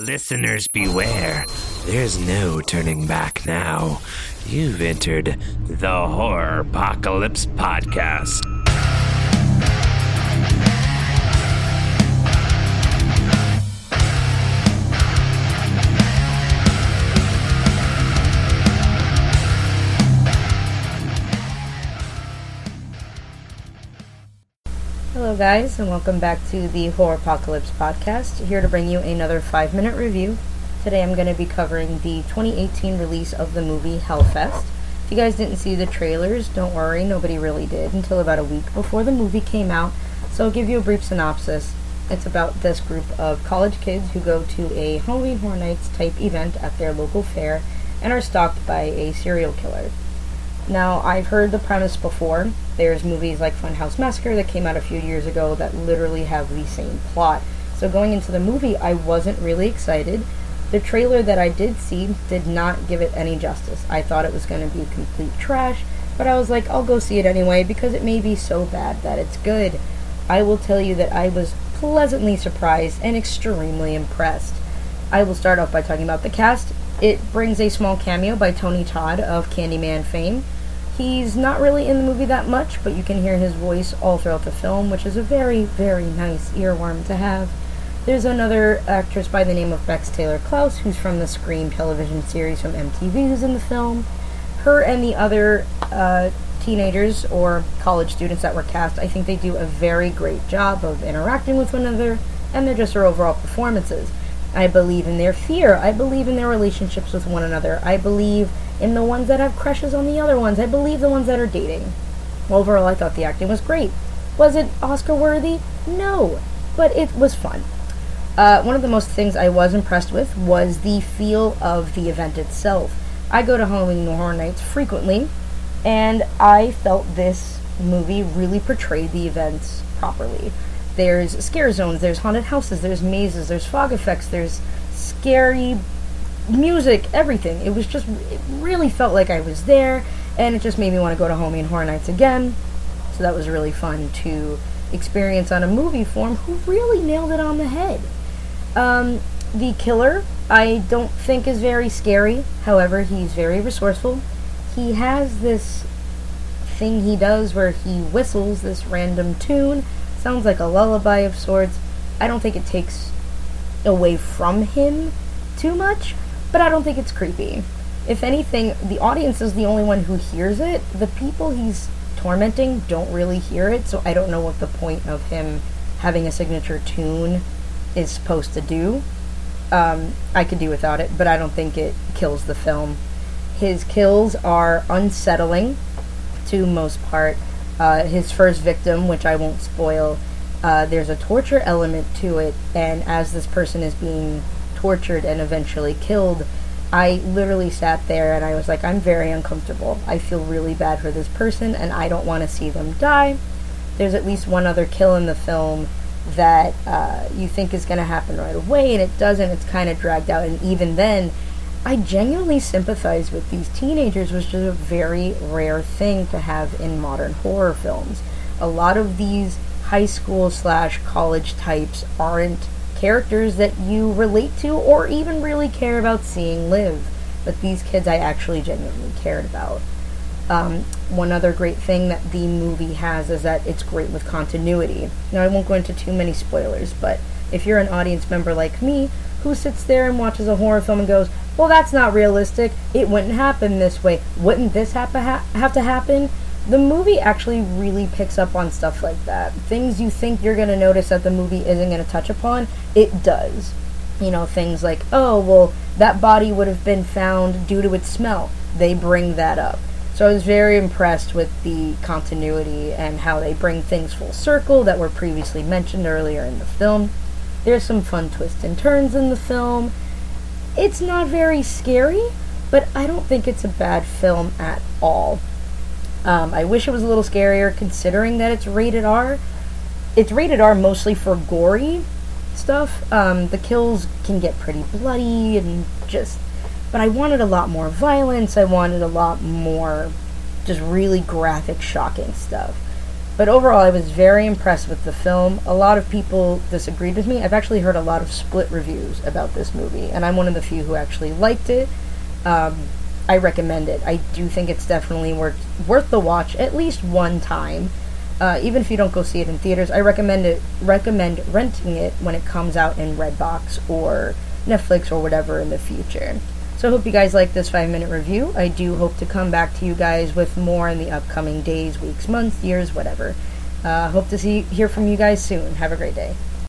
Listeners beware. There's no turning back now. You've entered the Horropocalypse Podcast. Guys, and welcome back to the Horropocalypse podcast. Here to bring you another five minute review. Today I'm going to be covering the 2018 release of the movie Hell Fest. If you guys didn't see the trailers, don't worry, nobody really did until about a week before the movie came out. So I'll give you a brief synopsis. It's about this group of college kids who go to a Halloween Horror Nights type event at their local fair and are stalked by a serial killer. Now, I've heard the premise before. There's movies like Funhouse Massacre that came out a few years ago that literally have the same plot. So going into the movie, I wasn't really excited. The trailer that I did see did not give it any justice. I thought it was going to be complete trash, but I was like, I'll go see it anyway because it may be so bad that it's good. I will tell you that I was pleasantly surprised and extremely impressed. I will start off by talking about the cast. It brings a small cameo by Tony Todd of Candyman fame. He's not really in the movie that much, but you can hear his voice all throughout the film, which is a very, very nice earworm to have. There's another actress by the name of Bex Taylor-Klaus, who's from the Scream television series from MTV, who's in the film. Her and the other uh, teenagers or college students that were cast, I think they do a very great job of interacting with one another, and they're just their overall performances. I believe in their fear. I believe in their relationships with one another. I believe in the ones that have crushes on the other ones. I believe the ones that are dating. Overall, I thought the acting was great. Was it Oscar worthy? No, but it was fun. Uh, one of the most things I was impressed with was the feel of the event itself. I go to Halloween Horror Nights frequently, and I felt this movie really portrayed the events properly. There's scare zones, there's haunted houses, there's mazes, there's fog effects, there's scary music, everything. It was just, it really felt like I was there, and it just made me want to go to Halloween Horror Nights again. So that was really fun to experience on a movie form who really nailed it on the head. Um, the killer, I don't think is very scary. However, he's very resourceful. He has this thing he does where he whistles this random tune. Sounds like a lullaby of sorts. I don't think it takes away from him too much, but I don't think it's creepy. If anything, the audience is the only one who hears it. The people he's tormenting don't really hear it, so I don't know what the point of him having a signature tune is supposed to do. Um, I could do without it, but I don't think it kills the film. His kills are unsettling to most part. Uh, his first victim, which I won't spoil, uh, there's a torture element to it, and as this person is being tortured and eventually killed, I literally sat there and I was like, I'm very uncomfortable. I feel really bad for this person, and I don't want to see them die. There's at least one other kill in the film that uh, you think is going to happen right away, and it doesn't. It's kind of dragged out, and even then, I genuinely sympathize with these teenagers, which is a very rare thing to have in modern horror films. A lot of these high school slash college types aren't characters that you relate to or even really care about seeing live. But these kids I actually genuinely cared about. Um, one other great thing that the movie has is that it's great with continuity. Now, I won't go into too many spoilers, but if you're an audience member like me who sits there and watches a horror film and goes, well, that's not realistic, it wouldn't happen this way, wouldn't this have to, ha- have to happen? The movie actually really picks up on stuff like that. Things you think you're going to notice that the movie isn't going to touch upon, it does. You know, things like, oh, well, that body would have been found due to its smell. They bring that up. So I was very impressed with the continuity and how they bring things full circle that were previously mentioned earlier in the film. There's some fun twists and turns in the film. It's not very scary, but I don't think it's a bad film at all. Um, I wish it was a little scarier considering that it's rated R. It's rated R mostly for gory stuff. Um, the kills can get pretty bloody and just. But I wanted a lot more violence. I wanted a lot more just really graphic, shocking stuff. But overall, I was very impressed with the film. A lot of people disagreed with me. I've actually heard a lot of split reviews about this movie, and I'm one of the few who actually liked it. Um, I recommend it. I do think it's definitely worth worth the watch at least one time. Uh, even if you don't go see it in theaters, I recommend it. Recommend renting it when it comes out in Redbox or Netflix or whatever in the future. So I hope you guys like this five minute review. I do hope to come back to you guys with more in the upcoming days, weeks, months, years, whatever. Uh, hope to see hear from you guys soon. Have a great day.